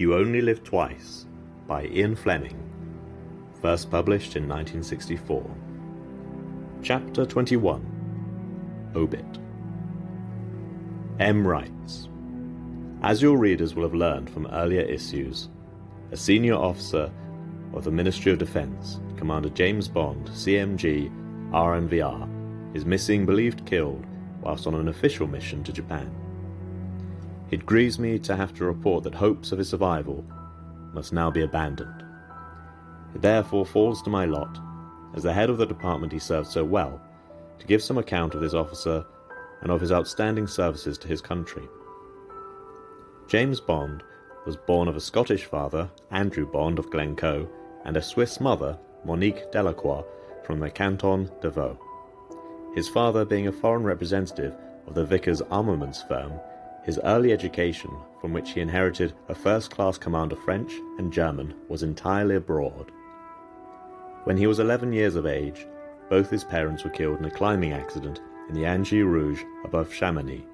You Only Live Twice by Ian Fleming, first published in 1964. Chapter 21 Obit M. writes As your readers will have learned from earlier issues, a senior officer of the Ministry of Defense, Commander James Bond, CMG, RNVR, is missing, believed killed, whilst on an official mission to Japan. It grieves me to have to report that hopes of his survival must now be abandoned. It therefore falls to my lot, as the head of the department he served so well, to give some account of this officer and of his outstanding services to his country. James Bond was born of a Scottish father, Andrew Bond of Glencoe, and a Swiss mother, Monique Delacroix, from the canton de Vaud. His father being a foreign representative of the Vickers armaments firm his early education, from which he inherited a first class command of French and German, was entirely abroad. When he was 11 years of age, both his parents were killed in a climbing accident in the Aiguilles Rouge above Chamonix,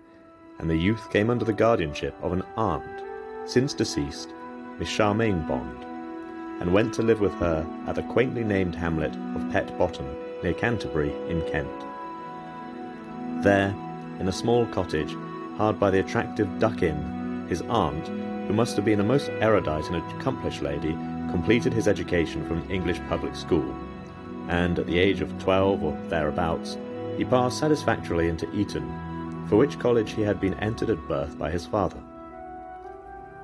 and the youth came under the guardianship of an aunt, since deceased, Miss Charmaine Bond, and went to live with her at the quaintly named hamlet of Pett Bottom, near Canterbury in Kent. There, in a small cottage, hard by the attractive Duck Inn, his aunt, who must have been a most erudite and accomplished lady, completed his education from an English public school, and at the age of twelve or thereabouts, he passed satisfactorily into Eton, for which college he had been entered at birth by his father.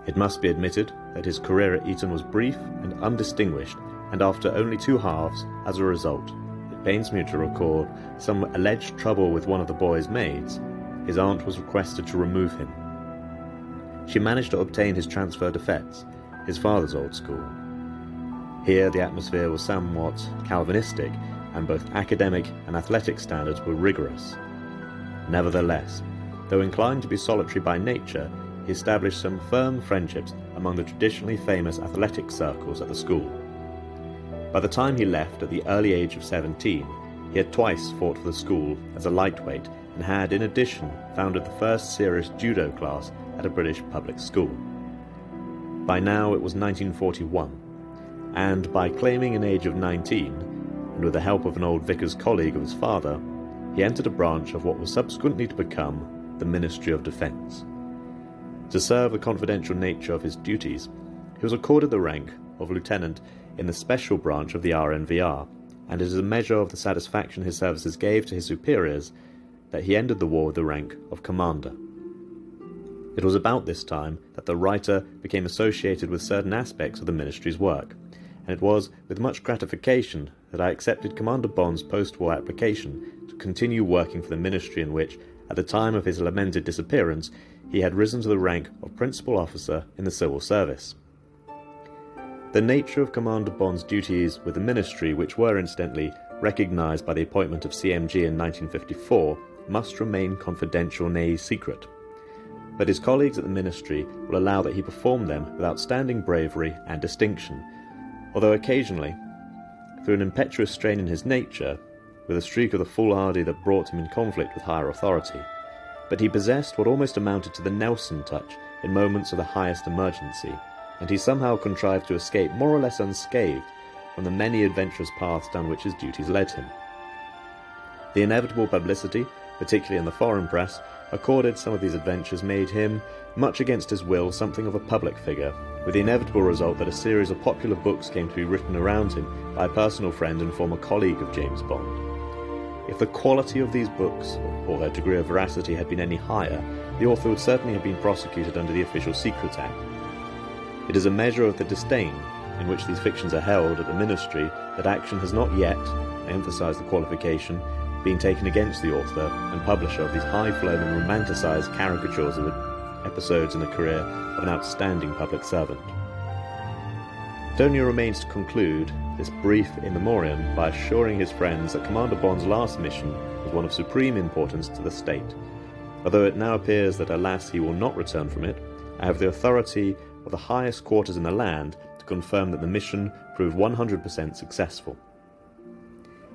It must be admitted that his career at Eton was brief and undistinguished, and after only two halves, as a result, it pains me to record some alleged trouble with one of the boy's maids, his aunt was requested to remove him. She managed to obtain his transfer to Fettes, his father's old school. Here the atmosphere was somewhat Calvinistic, and both academic and athletic standards were rigorous. Nevertheless, though inclined to be solitary by nature, he established some firm friendships among the traditionally famous athletic circles at the school. By the time he left at the early age of 17, he had twice fought for the school as a lightweight and had, in addition, founded the first serious judo class at a British public school. By now it was 1941, and by claiming an age of 19, and with the help of an old Vickers colleague of his father, he entered a branch of what was subsequently to become the Ministry of Defence. To serve the confidential nature of his duties, he was accorded the rank of lieutenant in the special branch of the RNVR, and it is a measure of the satisfaction his services gave to his superiors that he ended the war with the rank of commander. It was about this time that the writer became associated with certain aspects of the ministry's work, and it was with much gratification that I accepted Commander Bond's post war application to continue working for the ministry in which, at the time of his lamented disappearance, he had risen to the rank of principal officer in the civil service. The nature of Commander Bond's duties with the ministry, which were incidentally recognised by the appointment of CMG in 1954, must remain confidential, nay, secret. But his colleagues at the ministry will allow that he performed them with outstanding bravery and distinction, although occasionally, through an impetuous strain in his nature, with a streak of the foolhardy that brought him in conflict with higher authority. But he possessed what almost amounted to the Nelson touch in moments of the highest emergency, and he somehow contrived to escape more or less unscathed from the many adventurous paths down which his duties led him. The inevitable publicity particularly in the foreign press, accorded some of these adventures made him, much against his will, something of a public figure, with the inevitable result that a series of popular books came to be written around him by a personal friend and former colleague of James Bond. If the quality of these books, or their degree of veracity, had been any higher, the author would certainly have been prosecuted under the Official Secrets Act. It is a measure of the disdain in which these fictions are held at the ministry that action has not yet, I emphasize the qualification, being taken against the author and publisher of these high-flown and romanticized caricatures of episodes in the career of an outstanding public servant. It remains to conclude this brief in memoriam by assuring his friends that Commander Bond's last mission was one of supreme importance to the state. Although it now appears that alas he will not return from it, I have the authority of the highest quarters in the land to confirm that the mission proved 100% successful.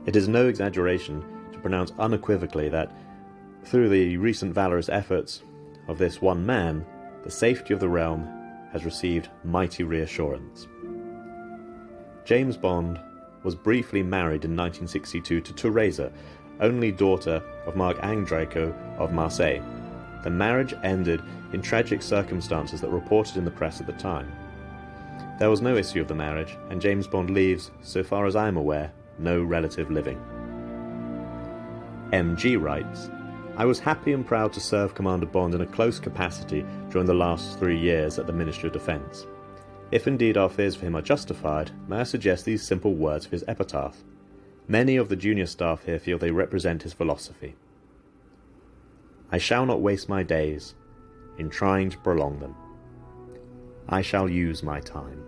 It is no exaggeration to pronounce unequivocally that, through the recent valorous efforts of this one man, the safety of the realm has received mighty reassurance. James Bond was briefly married in 1962 to Teresa, only daughter of Marc-Ange Draco of Marseille. The marriage ended in tragic circumstances that reported in the press at the time. There was no issue of the marriage, and James Bond leaves, so far as I am aware, no relative living. MG writes, I was happy and proud to serve Commander Bond in a close capacity during the last three years at the Ministry of Defence. If indeed our fears for him are justified, may I suggest these simple words for his epitaph? Many of the junior staff here feel they represent his philosophy. I shall not waste my days in trying to prolong them. I shall use my time.